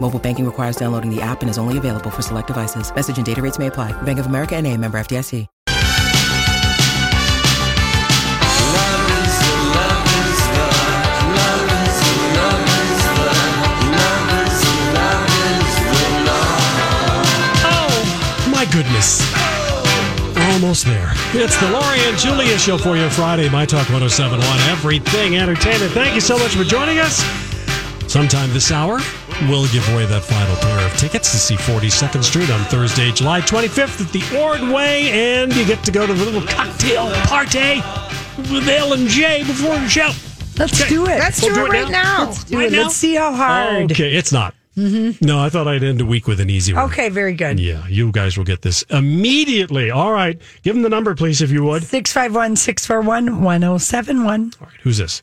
Mobile banking requires downloading the app and is only available for select devices. Message and data rates may apply. Bank of America and a member FDIC. Oh, my goodness. Almost there. It's the Lori and Julia show for you Friday, My Talk 1071, Everything Entertainment. Thank you so much for joining us. Sometime this hour, we'll give away that final pair of tickets to see 42nd Street on Thursday, July 25th at the Ordway, and you get to go to the little cocktail party with L and J before the show. Let's Okay. do it. Let's We'll do, do it it right now. now. Let's do Right it. now? Let's see how hard. Okay, it's not. Mm-hmm. No, I thought I'd end a week with an easy one. Okay, very good. Yeah, you guys will get this immediately. All right. Give them the number, please, if you would. 651 641 1071. All right. Who's this?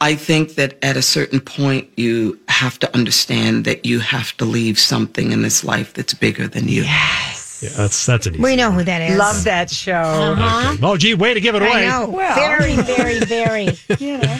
I think that at a certain point, you have to understand that you have to leave something in this life that's bigger than you. Yes. Yeah, that's that's an easy We know one. who that is. Love that show. Uh-huh. Oh, gee, way to give it away. I know. Well. very, very, very. You know,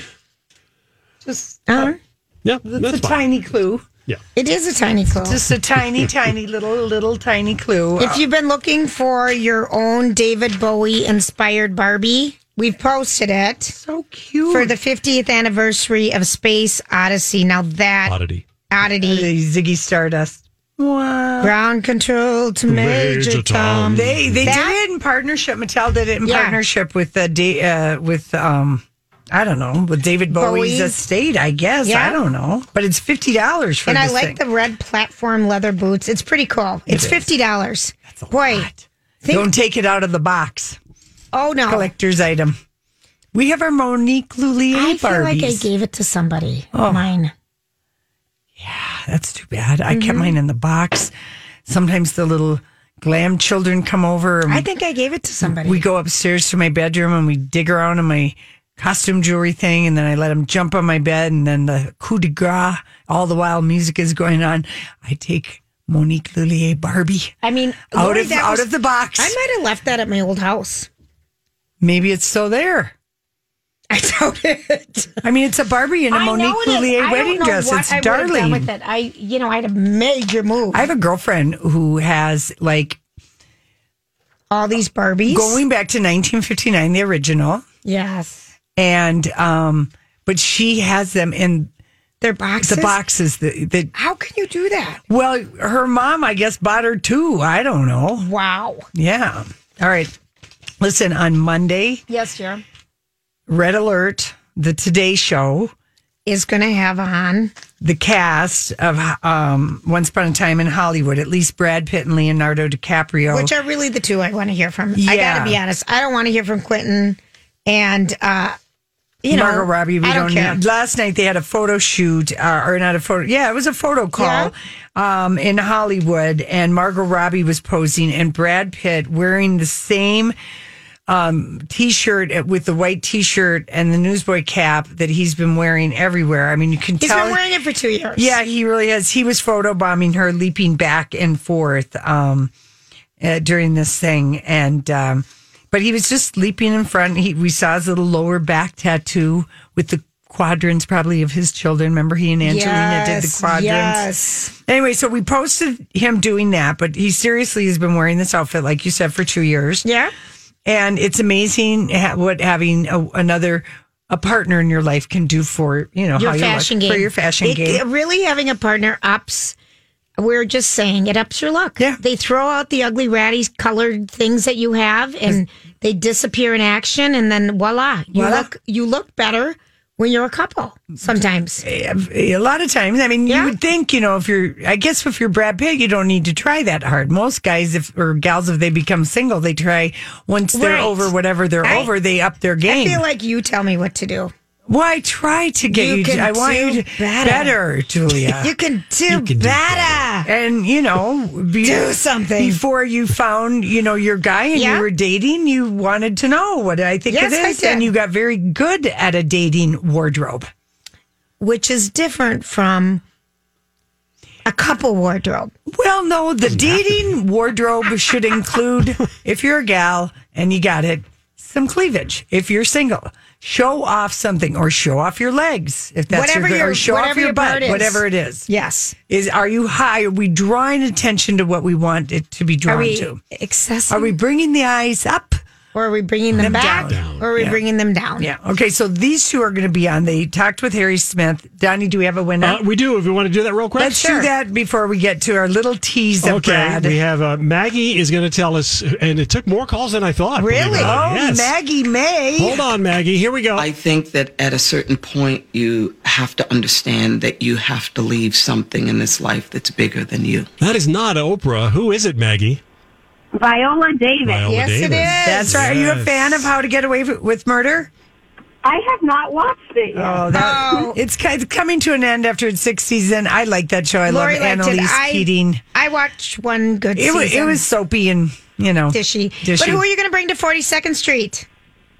just Uh, Yeah, it's that's a fine. tiny clue. Yeah. it is a tiny clue. Just a tiny, tiny little, little tiny clue. If you've been looking for your own David Bowie inspired Barbie, we've posted it so cute. for the 50th anniversary of Space Odyssey. Now that Oddity. oddity, The Ziggy Stardust. Wow. ground control to Major, Major Tom. Tom. They they That- did it in partnership. Mattel did it in Yeah. partnership with the da- uh, with um I don't know with David Bowie's Bowie. estate. I guess Yeah. I don't know, but it's fifty dollars for And I like thing. the red platform leather boots. It's pretty cool. It's is. fifty dollars. Boy, Lot. think- don't take it out of the box. Oh no, Collector's item. We have our Monique Lhuillier I feel like I gave it to somebody. Oh. Mine. Yeah, that's too bad. I Mm-hmm. kept mine in the box. Sometimes the little glam children come over and I think I gave it to somebody. we go upstairs to my bedroom and we dig around in my costume jewelry thing and then I let them jump on my bed and then the coup de grace, all the while music is going on. I take Monique Lhuillier Barbie I mean, out Lori, of out was- of the box. I might have left that at my old house. Maybe it's still there. I doubt it. I mean, it's a Barbie and a I Monique know it is. Lullier I wedding dress. what It's I would have done darling. with it. I, you know, I had a major move. I have a girlfriend who has like all these Barbies. going back to 1959, the original, yes, and um, but she has them in they're boxes. the boxes that How can you do that? well, her mom, I guess, bought her two. I don't know. Wow. Yeah. All right. Listen, on Monday, Yes, Jerem. Red Alert, the Today Show, Is going to have on. the cast of um, Once Upon a Time in Hollywood, at least Brad Pitt and Leonardo DiCaprio. Which are really the two I want to hear from. I Yeah. got to be honest. I don't want to hear from Quentin and, uh, you know, Margot Robbie, we I don't, care. need- Last night they had a photo shoot, uh, or not a photo. Yeah, it was a photo call um, in Hollywood, and Margot Robbie was posing, and Brad Pitt wearing the same um, t-shirt with the white t-shirt and the newsboy cap that he's been wearing everywhere. I mean, you can He's tell. He's been wearing it for two years. Yeah, he really has. He was photobombing her, leaping back and forth um, uh, during this thing, and um, but he was just leaping in front. He, we saw his little lower back tattoo with the quadrants, probably of his children. Remember, he and Angelina did the quadrants. Yes. Anyway, so we posted him doing that, but he seriously has been wearing this outfit, like you said, for two years. Yeah. And it's amazing what having a, another a partner in your life can do for you know Your fashion look, game. for your fashion It- game. Really having a partner ups. We're just saying it ups your luck. Yeah. They throw out the ugly, ratty, colored things that you have, and they disappear in action, and then voila, you Voila. look you look better when you're a couple. Sometimes. A lot of times, I mean, Yeah. you would think, you know, if you're, I guess if you're Brad Pitt, you don't need to try that hard. Most guys, if or gals, if they become single, they try once they're Right. over whatever they're I- over, they up their game. I feel like you tell me what to do. Well, I try to get You you. can to, I want do you to better. better, Julia. You can do You can do better. and you know, be, Do something. before you found, you know, your guy and Yeah. you were dating. You wanted to know what I think Yes, of I this, did. and you got very good at a dating wardrobe. Which is different from a couple wardrobe. Well, no, the dating wardrobe should include, if you're a gal and you got it, some cleavage. If you're single, show off something or show off your legs. If that's Whatever your, your- or show off your your butt, is. whatever it is. Yes. Is are you high? Are we drawing attention to what we want it to be drawn Are we to? excessive? Are we bringing the eyes up? Or are we bringing them, Them back? down. Or are we Yeah. bringing them down? Yeah. Okay. So these two are going to be on. They talked with Harry Smith. Donnie, do we have a winner? Uh, we do. If you want to do that real quick, Let's do that before we get to our little tease of Okay, Brad. we have uh, Maggie is going to tell us, and it took more calls than I thought. Really? Oh, Yes. Maggie May. Hold on, Maggie. Here we go. I think that at a certain point, you have to understand that you have to leave something in this life that's bigger than you. that is not Oprah. Who is it, Maggie? Viola Davis. Viola Yes, it Davis. is. That's right. Are you a fan of How to Get Away with- with Murder? I have not watched it yet. Oh, that, Oh. it's it's coming to an end after its sixth season. I like that show. I Lori love it. Annalise I, Keating. I watched one good It was, season. it was soapy and you know dishy. dishy. But who are you going to bring to 42nd Street?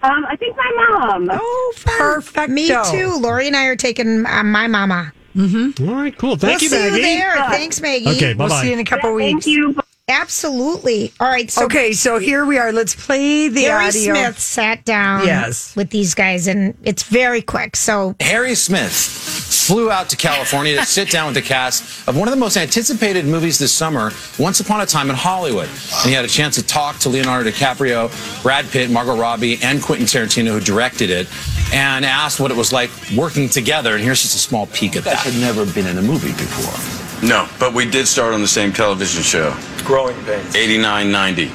Um, I think my mom. Oh, fun. Perfecto. Me too. Lori and I are taking uh, my mama. All right, cool. Thank we'll you, see Maggie. you there. Thanks, Maggie. Okay, bye We'll see you in a couple Thank weeks. you. Absolutely. All right. So okay, so here we are. Let's play the Harry audio. Smith sat down Yes. with these guys, and it's very quick. So Harry Smith flew out to California to sit down with the cast of one of the most anticipated movies this summer, Once Upon a Time in Hollywood. And he had a chance to talk to Leonardo DiCaprio, Brad Pitt, Margot Robbie, and Quentin Tarantino, who directed it, and asked what it was like working together. And here's just a small peek at guys that. had never been in a movie before. No, but we did start on the same television show. Growing pains. 89, 90.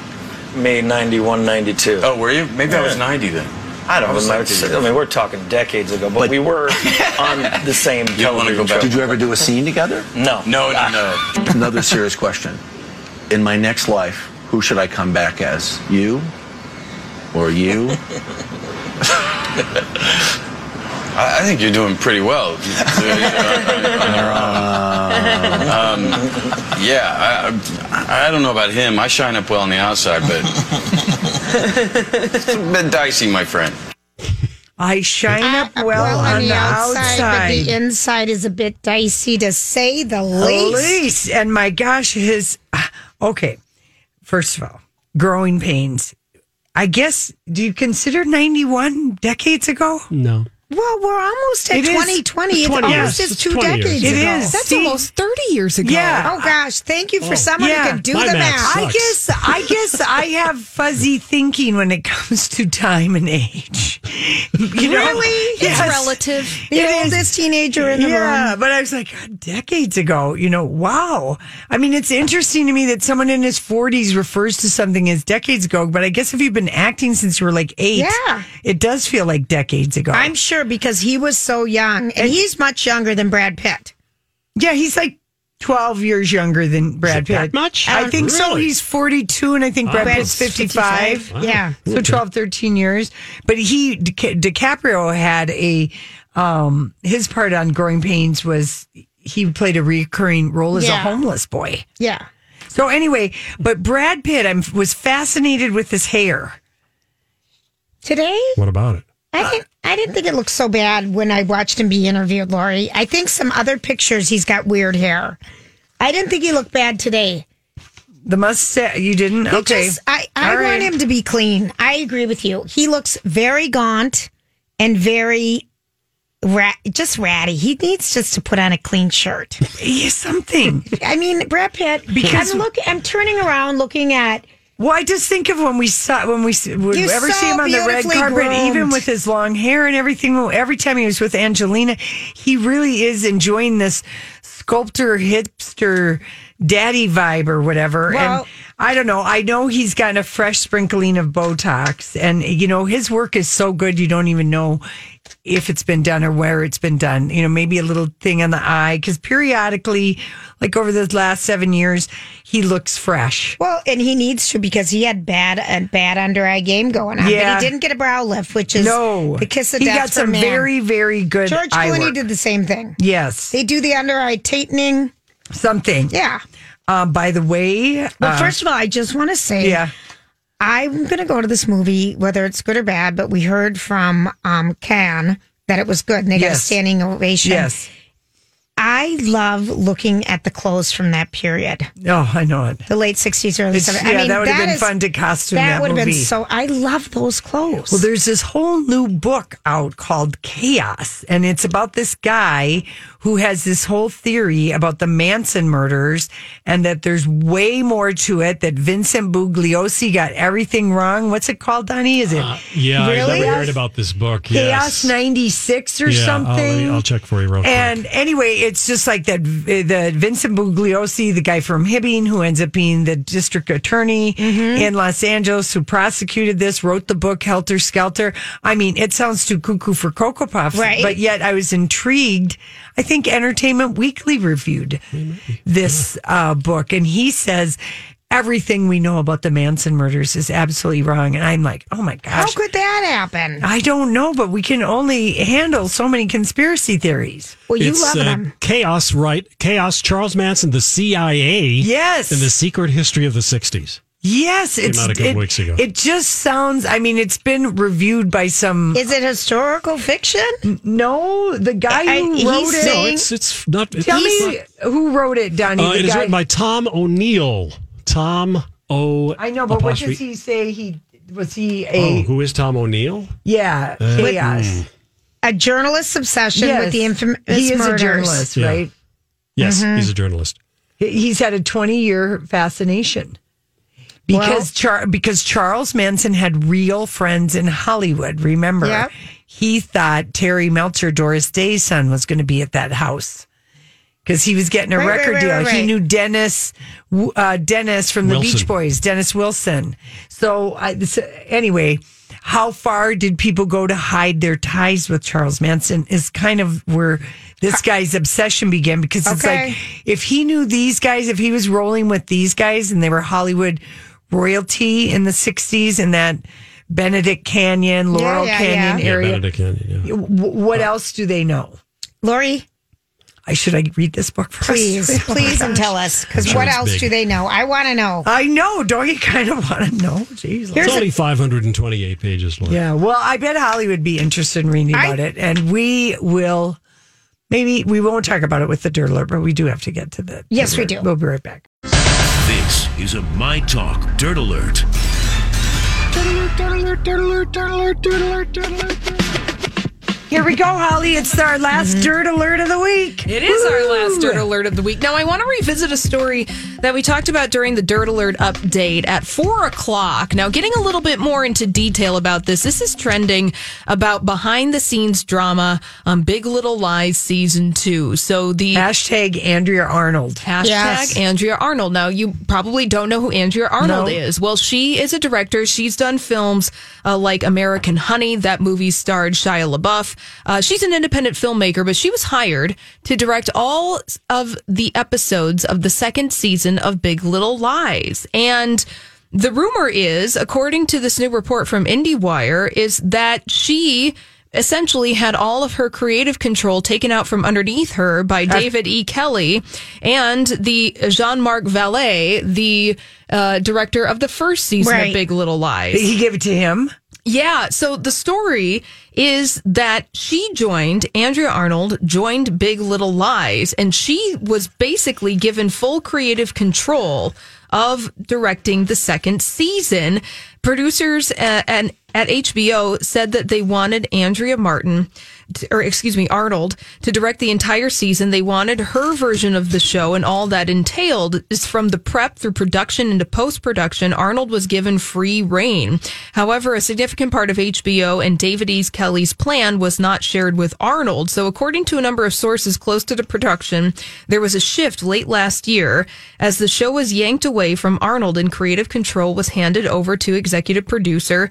May 91, 92. Oh, were you? Maybe I was 90 then. I don't I was know. like- I mean, we're talking decades ago, but, we were on the same You don't wanna television go back? show. Did you ever do a scene together? No. No, no, no. Another serious question. In my next life, who should I come back as? You? Or you? I, I think you're doing pretty well. um, yeah, I, I, I don't know about him. I shine up well on the outside, but it's a bit dicey, my friend. I shine up Uh, well, on, the outside. but the inside is a bit dicey to say the Least. least. And my gosh, his okay. First of all, growing pains. I guess. Do you consider ninety one decades ago? No. Well, we're almost at It is 2020. It 20 almost years. It's two 20 years. decades It ago. is. That's See- almost 30 years ago. Yeah. Oh gosh, thank you for oh. someone yeah. who can do My the math math. I guess I guess I have fuzzy thinking when it comes to time and age. You know, Really? It's relative. The It is. oldest teenager in the yeah, room. but I was like, decades ago, you know, wow. I mean, it's interesting to me that someone in his 40s refers to something as decades ago, but I guess if you've been acting since you were like eight, Yeah. it does feel like decades ago. I'm sure because he was so young, and he's much younger than Brad Pitt. yeah, he's like 12 years younger than Brad it that Pitt. much? I think so. Really? He's 42, and I think Brad Brad's Pitt's 55. 55. Yeah. So 12, 13 years. But he, Di- DiCaprio had a, um, his part on Growing Pains was he played a recurring role as a Yeah. homeless boy. Yeah. So anyway, but Brad Pitt, I was fascinated with his hair. Today, What about it? I uh, didn't. I didn't think it looked so bad when I watched him be interviewed, Lori. I think some other pictures he's got weird hair. I didn't think he looked bad today. The mustache, you didn't? Okay. just- I, I All want right. him to be clean. I agree with you. He looks very gaunt and very rat, just ratty. He needs just to put on a clean shirt. Yeah, something. I mean, Brad Pitt. Because- I'm look. I'm turning around, looking at. Well, I just think of when we saw when we would You're ever so see him on the red beautifully carpet, even with his long hair and everything. Every time he was with Angelina, he really is enjoying this sculptor hipster daddy vibe or whatever. Well- and I don't know. I know he's gotten a fresh sprinkling of Botox, and you know his work is so good you don't even know if it's been done or where it's been done. You know, maybe a little thing on the eye because periodically, like over the last seven years, he looks fresh. Well, and he needs to because he had bad a bad under eye game going on. Yeah. But he didn't get a brow lift, which is No, the kiss of he death got for some a man. very, very good George eye Clooney work. did the same thing. Yes, They do the under eye tightening. something. Yeah. Uh, by the way, But uh, first of all, I just want to say, yeah, I'm going to go to this movie, whether it's good or bad. But we heard from um, Cannes that it was good, and they got a standing ovation. yes. I love looking at the clothes from that period, Oh, I know it. the late '60s, early It's- '70s. yeah, I mean, that would have been is- fun to costume That that would have been so. I love those clothes. Well, there's this whole new book out called Chaos, and it's about this guy who has this whole theory about the Manson murders and that there's way more to it, that Vincent Bugliosi got everything wrong. What's it called, Donnie? Is it Yeah, Really? I never heard about this book. Chaos Yes. 96 or yeah, I'll- something? I'll, check for you real quick. And anyway, it's just like that. The Vincent Bugliosi, the guy from Hibbing, who ends up being the district attorney Mm-hmm. in Los Angeles, who prosecuted this, wrote the book Helter Skelter. I mean, it sounds too cuckoo for cocoa puffs, Right. but yet I was intrigued. I think Entertainment Weekly reviewed this uh, book, and he says. Everything we know about the Manson murders is absolutely wrong. And I'm like, oh my gosh. How could that happen? I don't know, but we can only handle so many conspiracy theories. Well, you it's love uh, them. Chaos, right? Chaos, Charles Manson, the CIA. Yes. And the secret history of the 60s. Yes, it's out a couple it, weeks ago. It just sounds. I mean, it's been reviewed by some. Is it historical fiction? no, the guy I- who wrote it. saying- No, it's, it's not. It's tell it's me who wrote it, Donnie. uh, the it is guy- written by Tom O'Neill. Tom O. I know, but what apostrophe- does he say? He was he Oh, a who is Tom O'Neill? yeah Uh, chaos. A journalist's obsession Yes. with the infamous he is murders. a journalist, Yeah. right? Yes, Mm-hmm. he's a journalist. He's had a twenty year fascination. Because Char- because Charles Manson had real friends in Hollywood. Remember, Yep. he thought Terry Melcher, Doris Day's son, was going to be at that house because he was getting a Right, right, record right, deal. right, He knew Dennis, uh, Dennis from the Wilson. Beach Boys, Dennis Wilson. So, I, so anyway, how far did people go to hide their ties with Charles Manson? Is kind of where this guy's obsession began because it's Okay. like if he knew these guys, if he was rolling with these guys and they were Hollywood royalty in the 60s in that Benedict Canyon, Laurel yeah, Canyon yeah. Yeah, area. Benedict Canyon. Yeah. W- what else do they know? Lori, I should I read this book first? please, Oh my please, and gosh. tell us because Sure what it's else big. do they know? I want to know. I know. Don't you kind of want to know? Jeez. It's only 528 pages long. Yeah. Well, I bet Holly would be interested in reading I- about it, and we will. Maybe we won't talk about it with the dirt alert, but we do have to get to the. Yes, dirt we alert. do. We'll be right back. Is a My Talk Dirt Alert. Here we go, Holly. It's our last dirt alert of the week. It is our last Dirt Alert of the week. Now, I want to revisit a story that we talked about during the Dirt Alert update at four o'clock. Now, getting a little bit more into detail about this, this is trending about behind the scenes drama on Big Little Lies season two. So the Hashtag Andrea Arnold. Hashtag Yes. Andrea Arnold. Now, you probably don't know who Andrea Arnold No. is. Well, she is a director. She's done films uh, like American Honey. That movie starred Shia LaBeouf. Uh, she's an independent filmmaker, but she was hired to direct all of the episodes of the second season of Big Little Lies. And the rumor is, according to this new report from IndieWire, is that she essentially had all of her creative control taken out from underneath her by David E. Kelley and the Jean-Marc Vallée, the uh, director of the first season Right. of Big Little Lies. He gave it to him. Yeah. So the story is that she joined, Andrea Arnold joined Big Little Lies, and she was basically given full creative control of directing the second season. Producers uh, and at HBO said that they wanted Andrea Martin, or excuse me, Arnold, to direct the entire season. They wanted her version of the show and all that entailed is from the prep through production into post production. Arnold was given free reign. However, a significant part of HBO and David E. Kelley's plan was not shared with Arnold. So, according to a number of sources close to the production, there was a shift late last year as the show was yanked away from Arnold and creative control was handed over to executive producer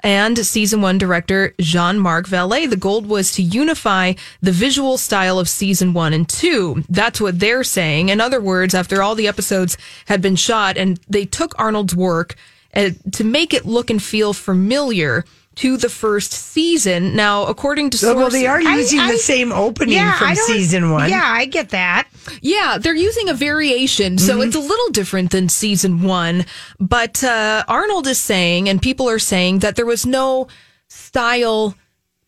and season one director Jean Marc Vallée. The goal was to unify the visual style of season one and two. That's what they're saying. In other words, after all the episodes had been shot and they took Arnold's work uh, to make it look and feel familiar to the first season. Now, according to sources, well, they are using I- the same opening Yeah, from season one. Yeah, I get that. Yeah, they're using a variation, so it's a little different than season one. But uh, Arnold is saying, and people are saying that there was no style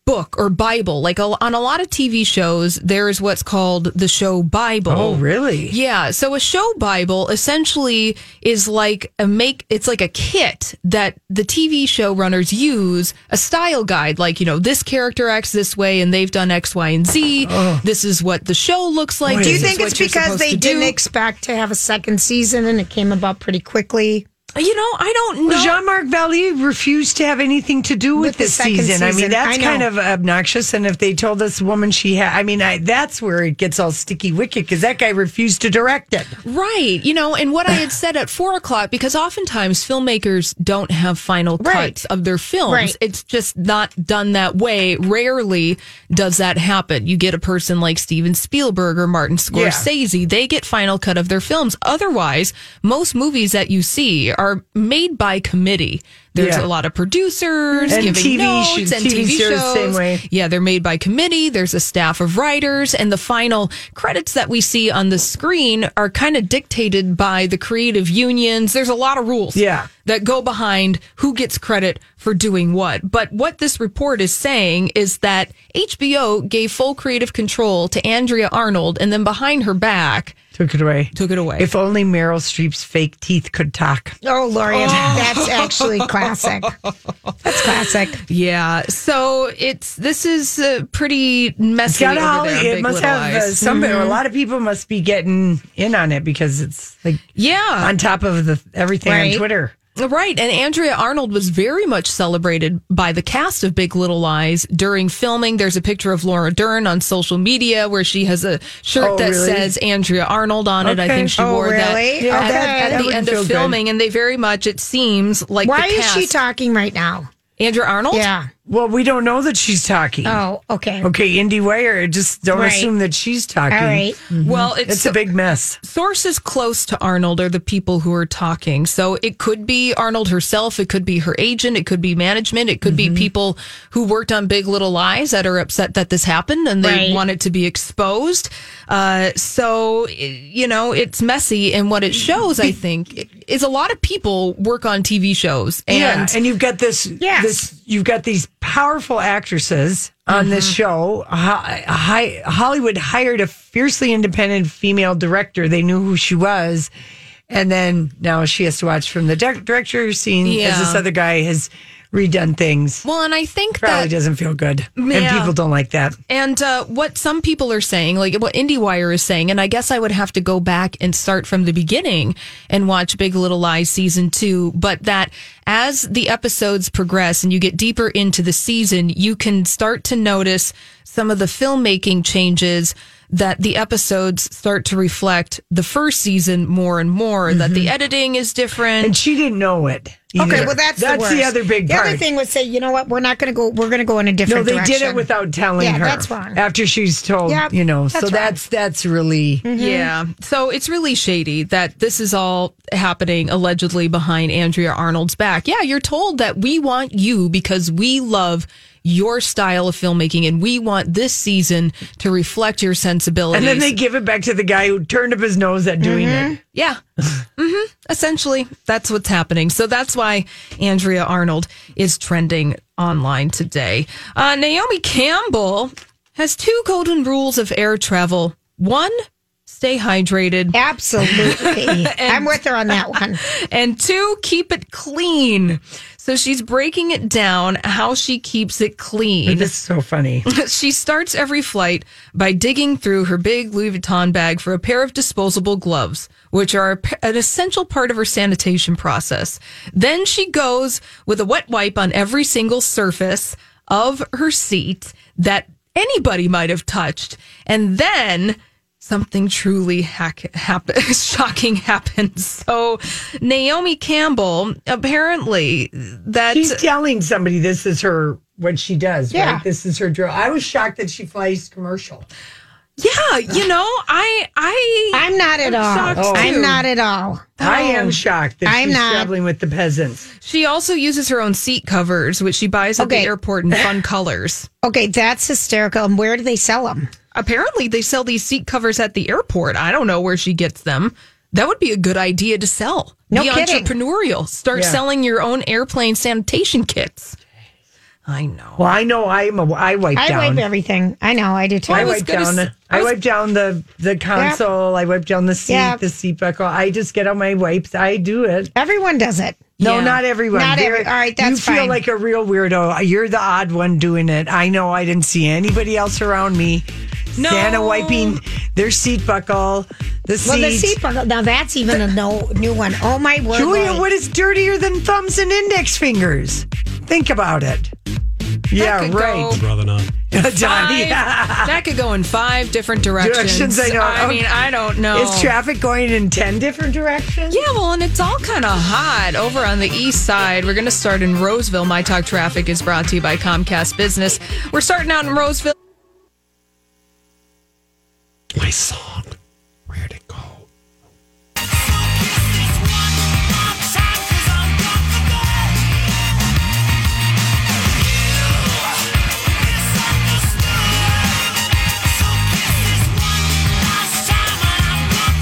book or Bible. Like on a lot of TV shows, there's what's called the show Bible. Oh, really? Yeah. So a show Bible essentially is like a make, it's like a kit that the TV show runners use, a style guide, like, you know, this character acts this way and they've done X, Y, and Z. Oh. This is what the show looks like. do you think it's because they didn't do. expect to have a second season and it came about pretty quickly? You know, I don't know. Jean Marc Vallée refused to have anything to do with, With this second season. I mean, that's I kind of obnoxious. And if they told this woman she had, I mean, I, that's where it gets all sticky wicket because that guy refused to direct it. Right. You know, and what I had said at four o'clock, because oftentimes filmmakers don't have final Right. cuts of their films. Right. It's just not done that way. Rarely does that happen. You get a person like Steven Spielberg or Martin Scorsese, they get final cut of their films. Otherwise, most movies that you see are made by committee. There's Yeah. a lot of producers And giving TV notes shows- and TV TV, shows, shows. same way. Yeah, they're made by committee. There's a staff of writers, and the final credits that we see on the screen are kind of dictated by the creative unions. There's a lot of rules Yeah. that go behind who gets credit for doing what. But what this report is saying is that HBO gave full creative control to Andrea Arnold, and then behind her back, Took it away. Took it away. If only Meryl Streep's fake teeth could talk. Oh, Lori, that's actually classic. That's classic. yeah. So it's this is uh, pretty messy. It's got over Holly. there It must have uh, Lies. some. A Mhm. lot of people must be getting in on it because it's like Yeah. on top of the everything Right. on Twitter. Uh, right. And Andrea Arnold was very much celebrated by the cast of Big Little Lies during filming. There's a picture of Laura Dern on social media where she has a shirt Oh, that really? says Andrea Arnold on it. I think she Oh, wore that? Yeah, at, that- at that the end of good. filming. And they very much, it seems like Why is she talking right now? Andrea Arnold? Yeah. Well, we don't know that she's talking. Oh, okay. Okay, IndieWire. Just don't Right. assume that she's talking. All right. Well, it's, It's a big mess. sources close to Arnold are the people who are talking. So it could be Arnold herself, it could be her agent, it could be management, it could Mm-hmm. be people who worked on Big Little Lies that are upset that this happened and they Right. want it to be exposed. Uh, so you know, it's messy, and what it shows, I think, is a lot of people work on TV shows, and yeah, and you've got this. Yes. This you've got these powerful actresses on this Mm-hmm. show. Hi, hi, Hollywood hired a fiercely independent female director. They knew who she was, and then now she has to watch from the di- director scene as this other guy has redone things. well, and I think Probably that doesn't feel good, and people don't like that. And uh, what some people are saying, like what IndieWire is saying, and I guess I would have to go back and start from the beginning and watch Big Little Lies season two, but that as the episodes progress and you get deeper into the season, you can start to notice some of the filmmaking changes that the episodes start to reflect the first season more and more, that the mm-hmm. editing is different. And she didn't know it. Okay, well that's that's the, the, other big The part. other thing would say, you know what, we're not going to go. We're going to go in a different. no, they direction. did it without telling Yeah, her. that's wrong. After she's told, Yep, you know. So that's wrong. that's that's really mm-hmm. Yeah. So it's really shady that this is all happening allegedly behind Andrea Arnold's back. Yeah, you're told that we want you because we love your style of filmmaking and we want this season to reflect your sensibilities. And then they give it back to the guy who turned up his nose at doing it. Yeah. mm-hmm. Essentially, that's what's happening. So that's why Andrea Arnold is trending online today. Uh, Naomi Campbell has two golden rules of air travel. One, stay hydrated. Absolutely. I'm with her on that one. And two, keep it clean. So she's breaking it down how she keeps it clean. This is so funny. she starts every flight by digging through her big Louis Vuitton bag for a pair of disposable gloves, which are an essential part of her sanitation process. Then she goes with a wet wipe on every single surface of her seat that anybody might have touched. And then something truly hack- happen- shocking happens. So Naomi Campbell apparently that She's telling somebody this is her what she does, Yeah. right? This is her drill. I was shocked that she flies commercial. Yeah, you know, I I I'm not at I'm all. shocked, Oh. I'm not at all. I oh. am Oh. shocked that I'm she's not. traveling with the peasants. She also uses her own seat covers, which she buys at Okay. the airport in fun colors. Okay, that's hysterical. And where do they sell them? Apparently, they sell these seat covers at the airport. I don't know where she gets them. That would be a good idea to sell. No be kidding. entrepreneurial. Start Yeah. selling your own airplane sanitation kits. I know. Well, I know I'm a I wipe I down. wipe everything. I know. I do too. I was wipe down. s- the, I I wipe down the the console. I wipe down the seat, Yep. the seat buckle. I just get out my wipes. I do it. Everyone does it. No, Yeah. not everyone. Not every- all right, that's You feel fine. like a real weirdo. You're the odd one doing it. I know. I didn't see anybody else around me. No. Santa wiping their seat buckle, the seat. Well, the seat buckle. Now that's even a no, new one. Oh my word! Julia, Lori. what is dirtier than thumbs and index fingers? Think about it. Yeah, could right. go- I'd rather not. Johnny. Five- that could go in five different directions. Directions, I know. I mean, I don't know. Is traffic going in 10 different directions? Yeah, well, and it's all kind of hot over on the east side. We're going to start in Roseville. My Talk Traffic is brought to you by Comcast Business. We're starting out in Roseville. My song. Where'd it go?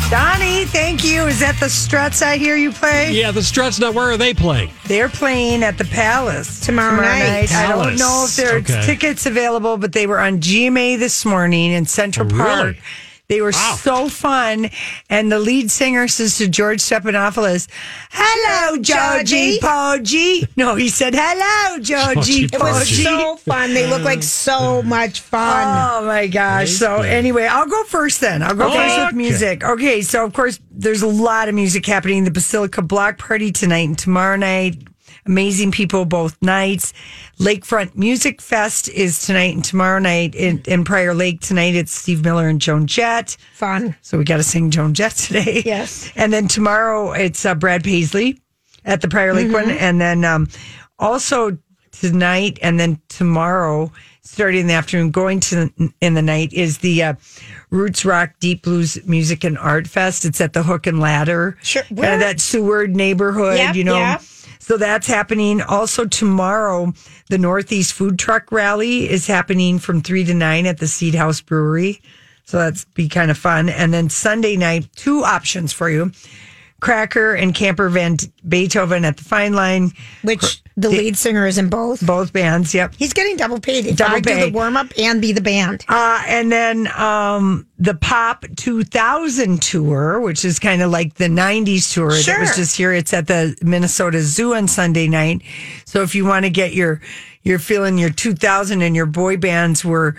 Donnie, thank you. Is that the Struts I hear you play? Yeah, the Struts. Now, where are they playing? They're playing at the Palace Tomorrow night. I don't know if there's Okay. tickets available, but they were on GMA this morning in Central Oh, Park. really? They were Wow. so fun. And the lead singer says to George Stephanopoulos, Hello, Georgie Georgie." Poggi. No, he said, Hello, Georgie Georgie It was so fun. They look like so much fun. Oh my gosh. So anyway, I'll go first then. I'll go first with music. Okay, so of course there's a lot of music happening. The Basilica Block Party tonight and tomorrow night. Amazing people both nights. Lakefront Music Fest is tonight and tomorrow night in, in Prior Lake. Tonight it's Steve Miller and Joan Jett. Fun. So we got to sing Joan Jett today. Yes. And then tomorrow it's uh, Brad Paisley at the Prior Lake one. And then um, also tonight and then tomorrow, starting in the afternoon, going to the, in the night is the uh, Roots Rock Deep Blues Music and Art Fest. It's at the Hook and Ladder. Sure. Kind of that Seward neighborhood, Yep, you know. yep. So that's happening. Also tomorrow, the Northeast Food Truck Rally is happening from three to nine at the Seed House Brewery. So that's be kind of fun. And then Sunday night, two options for you. Cracker and Camper Van Beethoven at the Fine Line. Which the lead singer is in both. Both bands, yep. He's getting double paid. If Double I do the warm up and be the band. Uh, and then um, the Pop 2000 tour, which is kind of like the 90s tour that was just here. It's at the Minnesota Zoo on Sunday night. So if you want to get your, you're feeling your 2000 and your boy bands were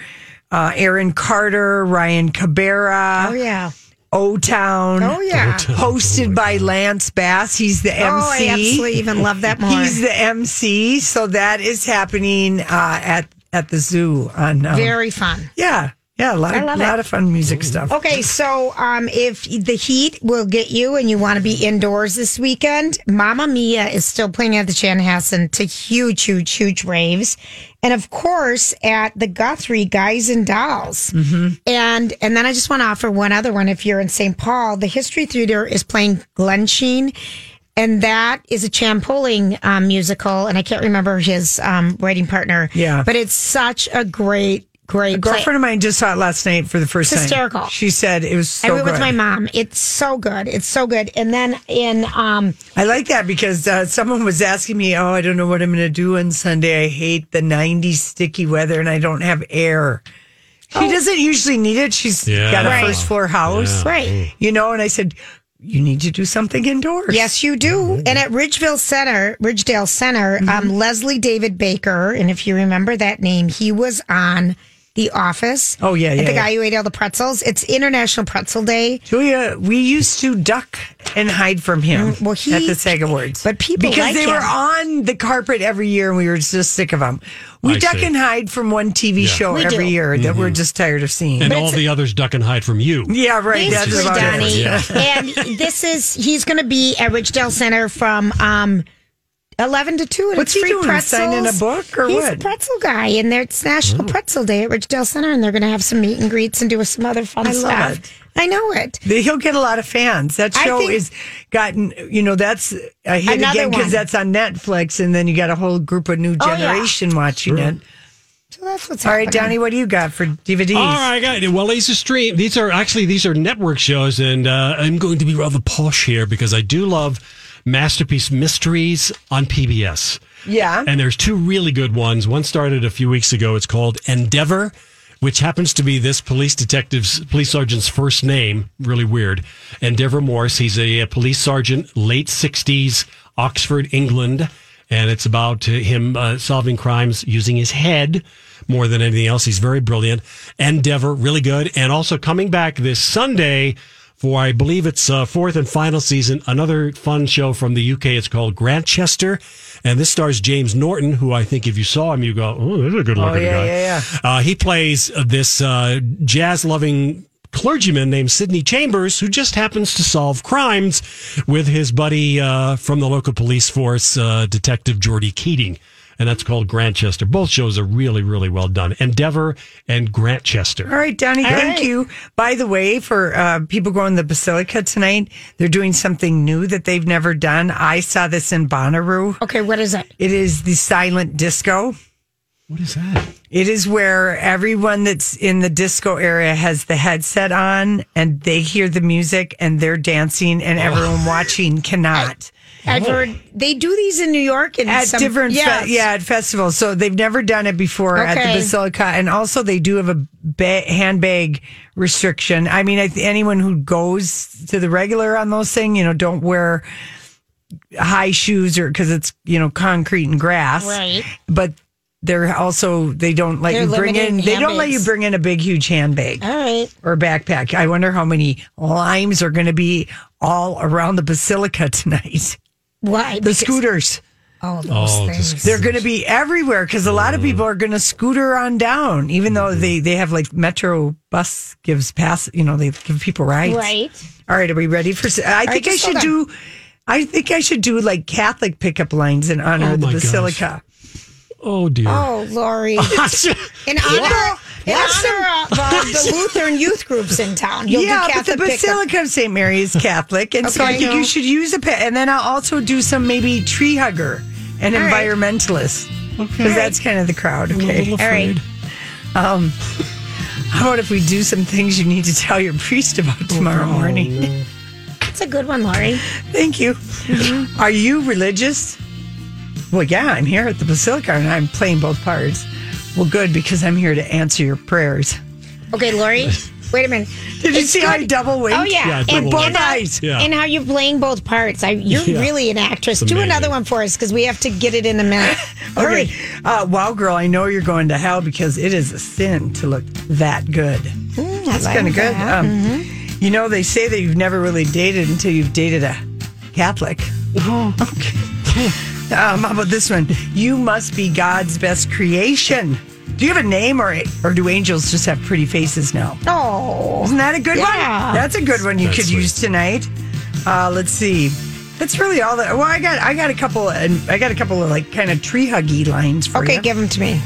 uh, Aaron Carter, Ryan Cabrera, Oh yeah. O Town. Oh yeah. Hosted by Lance Bass. He's the MC. Oh, I absolutely even love that more. He's the MC. So that is happening uh, at at the zoo on um, Very fun. yeah, yeah, a lot, I of, lot of fun music stuff. Okay, so um, if the heat will get you and you want to be indoors this weekend, Mamma Mia is still playing at the Chanhassen to huge, huge, huge raves, and of course at the Guthrie Guys and Dolls. Mm-hmm. And and then I just want to offer one other one. If you're in St. Paul, the History Theater is playing Glensheen. and that is a Chan Poling um, musical, and I can't remember his um, writing partner. Yeah. but it's such a great, great. A play. girlfriend of mine just saw it last night for the first It's time. hysterical. She said it was so I went good. with my mom. It's so good. It's so good. And then in um, I like that because uh, someone was asking me, "Oh, I don't know what I'm going to do on Sunday. I hate the 90s sticky weather, and I don't have air." She doesn't usually need it. She's Yeah. got a Oh. Right. first floor house, Yeah. Right. You know, and I said, "You need to do something indoors." Yes, you do. Mm-hmm. And at Ridgeville Center, Ridgedale Center, um, Leslie David Baker, and if you remember that name, he was on The Office. Oh, yeah, yeah, The yeah. guy who ate all the pretzels. It's International Pretzel Day. Julia, we used to duck and hide from him Mm, well, he- at the SAG Awards. but people because like they him. were on the carpet every year and we were just sick of them. We I duck see. and hide from one TV Yeah. show We every do. year that we're just tired of seeing. And all the others duck and hide from you. yeah, right. That's Basically, Donnie. Yeah. and this is, he's going to be at Ridgedale Center from um, 11 to 2. And What's it's he doing? pretzels. Signing a book or he's what? a pretzel guy. And there, it's National Pretzel Day at Ridgedale Center. And they're going to have some meet and greets and do some other fun I love stuff. it. I know it. He'll get a lot of fans. That show is gotten, you know, that's a hit Another again because that's on Netflix, and then you got a whole group of new Oh, yeah. generation watching it. So that's what's All right, happening. Donnie, what do you got for DVDs? All right, I got it. Well, these are stream. These are actually these are network shows, and uh, I'm going to be rather posh here because I do love masterpiece mysteries on PBS. Yeah. And there's two really good ones. One started a few weeks ago. It's called Endeavor, which happens to be this police detective's, police sergeant's first name. Really weird. Endeavor Morse. He's a, police sergeant, late 60s, Oxford, England. And it's about uh, him uh, solving crimes using his head more than anything else. He's very brilliant. Endeavor, really good. And also coming back this Sunday for I believe it's uh, fourth and final season. Another fun show from the UK. It's called Grantchester, and this stars James Norton, who I think if you saw him, you go, "Oh, this is a good looking Oh, yeah, guy." yeah, yeah. Uh, he plays uh, this uh, jazz loving clergyman named Sidney Chambers, who just happens to solve crimes with his buddy uh, from the local police force, uh, Detective Geordie Keating. And that's called Grantchester. Both shows are really, really well done. Endeavor and Grantchester. All right, Donnie, All thank right. you. By the way, for uh, people going to the Basilica tonight, they're doing something new that they've never done. I saw this in Bonnaroo. Okay, what is it? It is the silent disco. What is that? It is where everyone that's in the disco area has the headset on and they hear the music and they're dancing and everyone watching cannot. I've oh. heard they do these in New York and at some, different fe- yeah at festivals. So they've never done it before at the basilica. And also they do have a ba- handbag restriction. I mean I th- anyone who goes to the regular on those things you know don't wear high shoes or because it's you know concrete and grass. Right. but they're also they don't let They're you bring in limiting they don't let you bring in a big huge handbag All right. or backpack. I wonder how many limes are going to be all around the basilica tonight Why? the Because- scooters Oh, those Oh, the things. they're going to be everywhere because a lot of people are going to scooter on down, even though they, they have like Metro bus gives pass, you know, they give people rides. Right. All right. Are we ready for, I right, think I should do, I think I should do like Catholic pickup lines in honor Oh of the my gosh. Basilica. Oh dear. Oh, Lori. In honor, in honor of uh, the Lutheran youth groups in town. You'll yeah, but the Catholic pickup. Basilica of St. Mary is Catholic. And so I Okay. think you should use a pet. And then I'll also do some maybe tree hugger and All right. environmentalist because that's kind of the crowd. Okay. All right. Um, how about if we do some things you need to tell your priest about tomorrow morning? That's a good one, Lori. Thank you. Are you religious? Well, yeah, I'm here at the Basilica and I'm playing both parts. Well, good because I'm here to answer your prayers. Okay, Lori. Wait a minute. Did you It's see how I double winked? Oh yeah, Yeah, and, double and winked. how, eyes. Yeah. and how you're playing both parts. I, you're Yeah. really an actress. Do another one for us because we have to get it in a minute. Hurry. Okay. Uh, wow, girl, I know you're going to hell because it is a sin to look that good. That's like kind of good. that. Um, You know, they say that you've never really dated until you've dated a Catholic. Okay. um, how about this one? You must be God's best creation. Do you have a name, or or do angels just have pretty faces now? Oh, Isn't that a good Yeah. one? That's a good one you That's could sweet. use tonight. Uh, let's see. That's really all that. Well, I got I got a couple and I got a couple of like kind of tree huggy lines for okay, you. give them to me.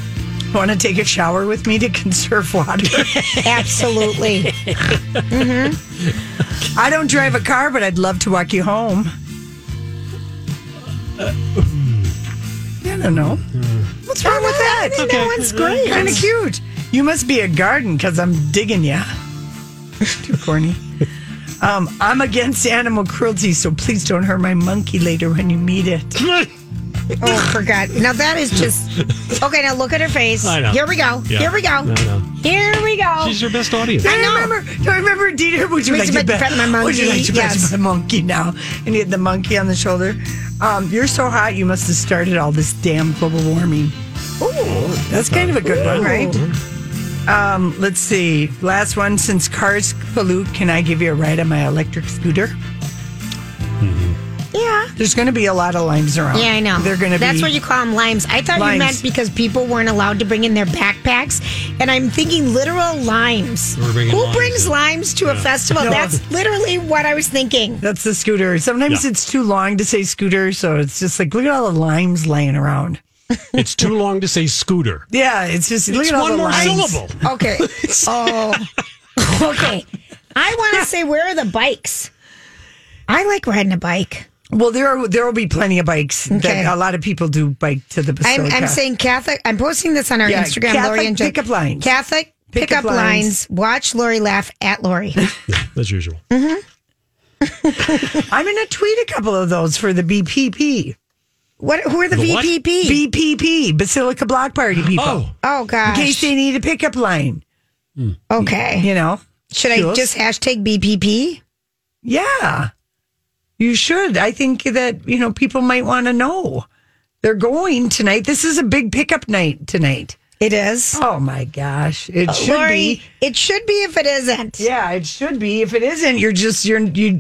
Want to take a shower with me to conserve water? Absolutely. mm-hmm. I don't drive a car, but I'd love to walk you home. I don't know. What's wrong with that? I think that one's great. Kind of cute. You must be a garden because I'm digging ya. Too corny. Um, I'm against animal cruelty, so please don't hurt my monkey later when you meet it. Oh, for God. Now that is just. Okay, now look at her face. I know. Here we go. Yeah. Here we go. I know. Here we go. She's your best audience. I remember. Do I remember Dieter? Would you Would like you to like to pet pet my Would you like to monkey? pet my monkey now? And he had the monkey on the shoulder. Um, you're so hot. You must have started all this damn global warming. Ooh, that's kind of a good one, right? Um, let's see. Last one. Since cars pollute, can I give you a ride on my electric scooter? Yeah. There's going to be a lot of limes around. Yeah, I know. They're going to be. That's what you call them limes. I thought Limes. you meant because people weren't allowed to bring in their backpacks, and I'm thinking literal limes. Who limes brings in. limes to a festival? No. That's literally what I was thinking. That's the scooter. Sometimes Yeah. it's too long to say scooter, so it's just like look at all the limes laying around. It's too long to say scooter. Yeah, it's just look It's at all one the more limes. syllable. Okay. oh. Okay. I want to say, where are the bikes? I like riding a bike. Well, there are, there will be plenty of bikes. Okay. That a lot of people do bike to the I'm, I'm saying Catholic. I'm posting this on our Yeah, Instagram, Catholic Lori and Jen. pickup lines. Catholic Pickup pickup, lines. lines. Watch Lori laugh at Lori. As usual. Mm-hmm. I'm going to tweet a couple of those for the BPP. what? Who are the, The what? VPP? BPP, Basilica Block Party people. Oh, oh in case they need a pickup line, okay. you know. Should I just hashtag BPP? Yeah, you should. I think that you know people might want to know they're going tonight. This is a big pickup night tonight. It is. Oh my gosh, it oh, should Lori, be. it should be if it isn't. Yeah, it should be. If it isn't, you're just you're you.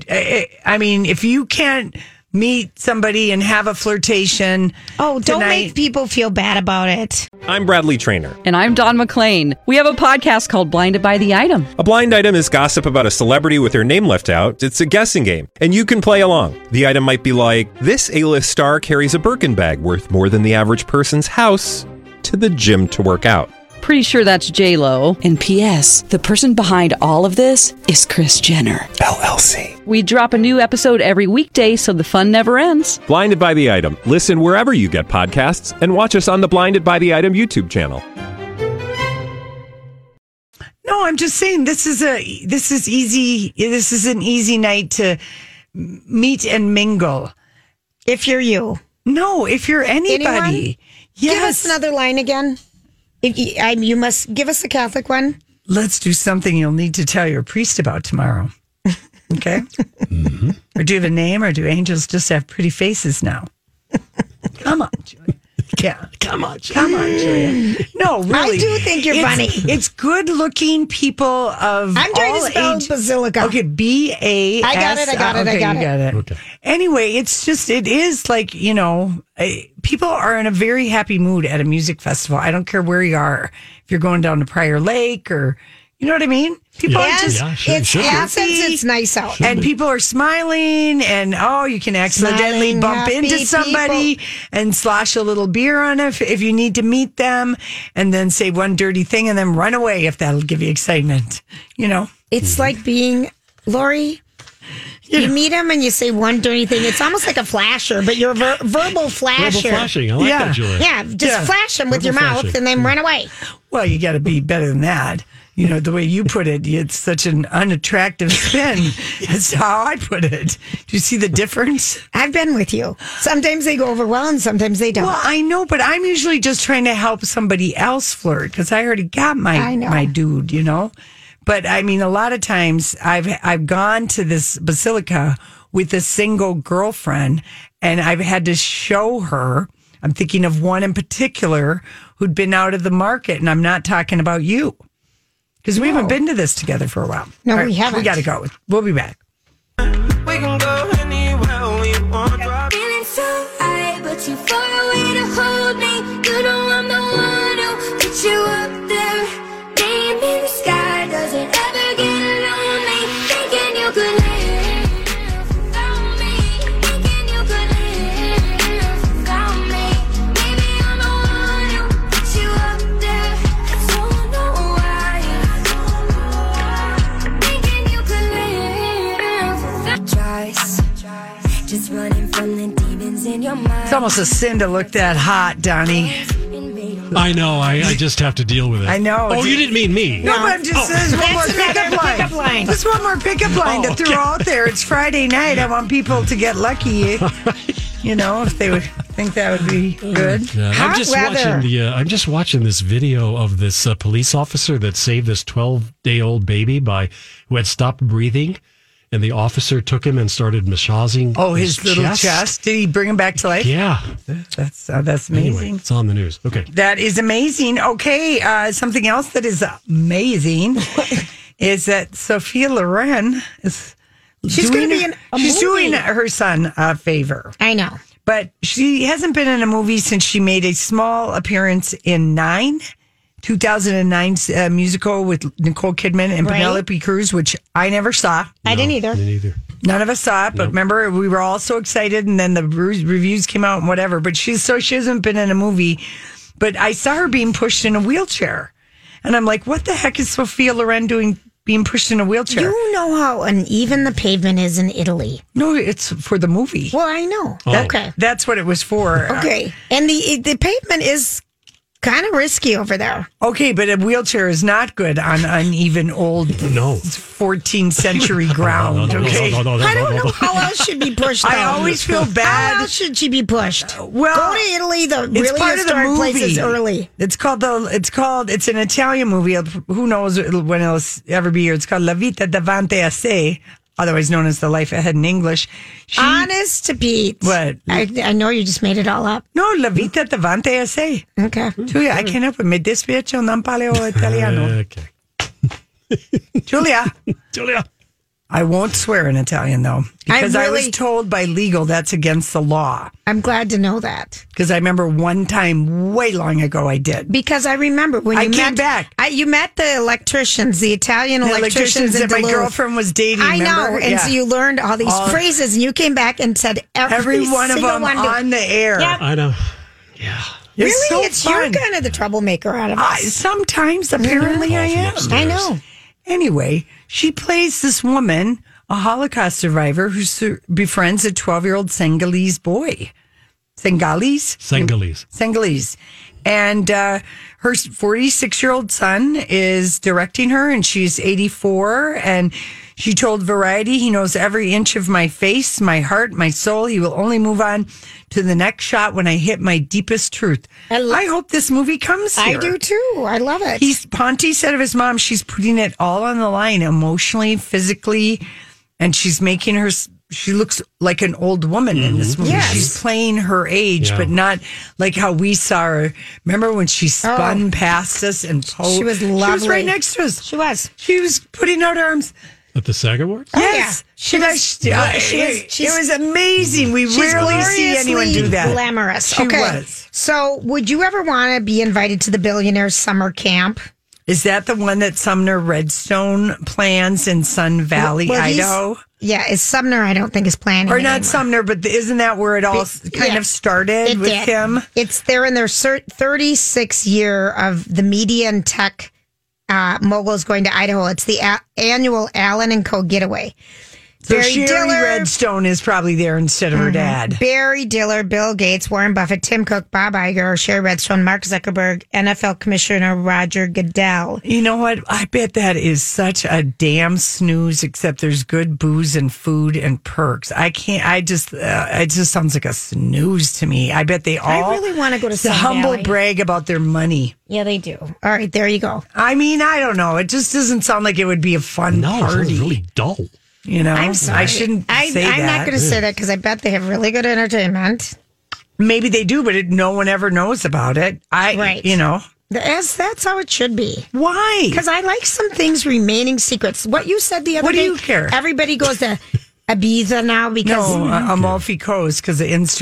I mean, if you can't meet somebody and have a flirtation, Oh, don't tonight- make people feel bad about it. I'm Bradley Trainer. And I'm Don McClain. We have a podcast called Blinded by the Item. A blind item is gossip about a celebrity with their name left out. It's a guessing game, and you can play along. The item might be like this: A-list star carries a Birkin bag worth more than the average person's house to the gym to work out. Pretty sure that's J Lo. And P.S. The person behind all of this is Kris Jenner. LLC. We drop a new episode every weekday, so the fun never ends. Blinded by the item. Listen wherever you get podcasts, and watch us on the Blinded by the Item YouTube channel. No, I'm just saying this is a this is easy. This is an easy night to meet and mingle. If you're you, No, if you're anybody, Anyone? yes. give us another line again. If you, I, you must give us a Catholic one. Let's do something you'll need to tell your priest about tomorrow. Okay. Or do you have a name, or do angels just have pretty faces now? Come on. Yeah, come on. come on, Julia. No, really. I do think you're It's- funny. It's good-looking people of I'm trying all to spell age- basilica. Okay, B A. I got it, I got it, I okay, got you it. got it. Okay. Anyway, it's just it is like you know, people are in a very happy mood at a music festival. I don't care where you are. If you're going down to Prior Lake or you know what I mean. People are just Yeah, sure, it's should be. It's nice out. and people are smiling and oh you can accidentally Smiling, bump into somebody and slosh a little beer on it if, if you need to meet them and then say one dirty thing and then run away if that'll give you excitement you know It's mm-hmm. like being Lori. You meet him and you say one dirty thing. It's almost like a flasher, but you're a ver- verbal flasher. Verbal flashing. I like Yeah. that, Julia. Yeah, just Yeah. flash him with your Verbal mouth flashing. and then run mm-hmm. away. well you got to be better than that you know the way you put it it's such an unattractive spin that's how i put it do you see the difference I've been with you. Sometimes they go over well and sometimes they don't. Well, I know, but I'm usually just trying to help somebody else flirt because I already got my my dude, you know. But I mean, a lot of times I've I've gone to this basilica with a single girlfriend, and I've had to show her. I'm thinking of one in particular who'd been out of the market, and I'm not talking about you because we haven't been to this together for a while. No, All we haven't. We got to go. We'll be back. We can go anywhere we It's almost a sin to look that hot, Donnie. I know. I, I just have to deal with it. I know. Oh, you didn't mean me. No, but I'm just Oh. there's one more pickup line. pickup line. Just one more pickup line Oh, to throw okay. out there. It's Friday night. I want people to get lucky. You know, if they would think that would be good. Yeah, I'm Hot just weather. watching the. Uh, I'm just watching this video of this uh, police officer that saved this 12 day old baby by who had stopped breathing, and the officer took him and started massaging. Oh, his, little chest. Did he bring him back to life? Yeah. That's uh, that's amazing. Anyway, it's on the news. Okay. That is amazing. Okay, uh, something else that is amazing is that Sophia Loren is She's gonna be in a she's movie. doing her son a favor. I know. But she hasn't been in a movie since she made a small appearance in Nine, 2009 uh, musical with Nicole Kidman and Right. Penelope Cruz, which I never saw. I didn't either. Me neither. None of us saw it, but remember we were all so excited, and then the reviews came out and whatever. But she's so she hasn't been in a movie, but I saw her being pushed in a wheelchair, and I'm like, what the heck is Sophia Loren doing being pushed in a wheelchair? You know how uneven the pavement is in Italy. no, it's for the movie. Well, I know. Oh. Okay. That's what it was for. Okay. And the the pavement is kind of risky over there. Okay, but a wheelchair is not good on uneven old No. 14th century ground. No, no, no, Okay. no, no, no, I don't no, know no. how else should be pushed. I though. always feel bad. How bad. else should she be pushed? Uh, well, go to Italy. The It's really part of the historic movie. places early. It's called the. It's called. It's an Italian movie. Who knows when it'll ever be here? It's called La Vita davanti a se, otherwise known as The Life Ahead in English. She, Honest to Pete. What? I, I know you just made it all up. no, La Vita davanti a se. Okay. Julia, I can't help it. Mi dispiace, non parlo italiano. Okay. Giulia, Julia. I won't swear in Italian though, because I, was told by legal that's against the law. I'm glad to know that Because I remember one time way long ago I did. because I remember when I you came met back. I, you met the electricians, the Italian The electricians, electricians in that my girlfriend was dating. I know, and Yeah. so you learned all these All- phrases, and you came back and said every, every one of them one to- on the air. Yep. I know. It's really, so it's fun. you're kind of the troublemaker out of us. I, sometimes, apparently, I am. I know. Anyway, she plays this woman, a Holocaust survivor, who sur- befriends a 12 year old Senegalese boy. Senegalese? Senegalese. Senegalese. And uh, her 46 year old son is directing her, and she's 84. And she told Variety, he knows every inch of my face, my heart, my soul. He will only move on to the next shot when I hit my deepest truth. I, hope this movie comes I do too. I love it. He's Ponti said of his mom, she's putting it all on the line emotionally, physically, and she's making her. She looks like an old woman in this mm-hmm. movie. Yes. She's playing her age, Yeah. but not like how we saw her. Remember when she oh. spun past us and posed? She was lovely. She was right next to us. She was. She was putting out arms. At the SAG Awards? yes, yeah. She She was- was. uh, it- she was- it, was amazing. We rarely see anyone do that. Glamorous. She okay. was. So, would you ever want to be invited to the Billionaires Summer Camp? Is that the one that Sumner Redstone plans in Sun Valley, Well, Idaho? Yeah, is Sumner? I don't think is planning. Or not anymore. Sumner, but isn't that where it all s- kind Yeah. of started with did. him? It's they're in their 36th year of the media and tech uh, moguls going to Idaho. It's the a- annual Allen and Co. getaway. So Barry Shari Diller- Redstone is probably there instead of her dad. Barry Diller, Bill Gates, Warren Buffett, Tim Cook, Bob Iger, Shari Redstone, Mark Zuckerberg, NFL Commissioner Roger Goodell. You know what? I bet that is such a damn snooze. Except there's good booze and food and perks. I can't. I just. Uh, it just sounds like a snooze to me. I bet they all. I really want to go to the humble Valley. brag about their money. Yeah, they do. All right, there you go. I mean, I don't know. It just doesn't sound like it would be a fun No, it sounds party. really dull. You know, I'm sorry. I shouldn't I, that. not going to say that because I bet they have really good entertainment. Maybe they do, but it, no one ever knows about it. I, Right. you know, as that's how it should be. why? Because I like some things remaining secrets. What you said the other What do you care? Everybody goes to Ibiza now because No, mm-hmm. Amalfi Coast because of Instagram.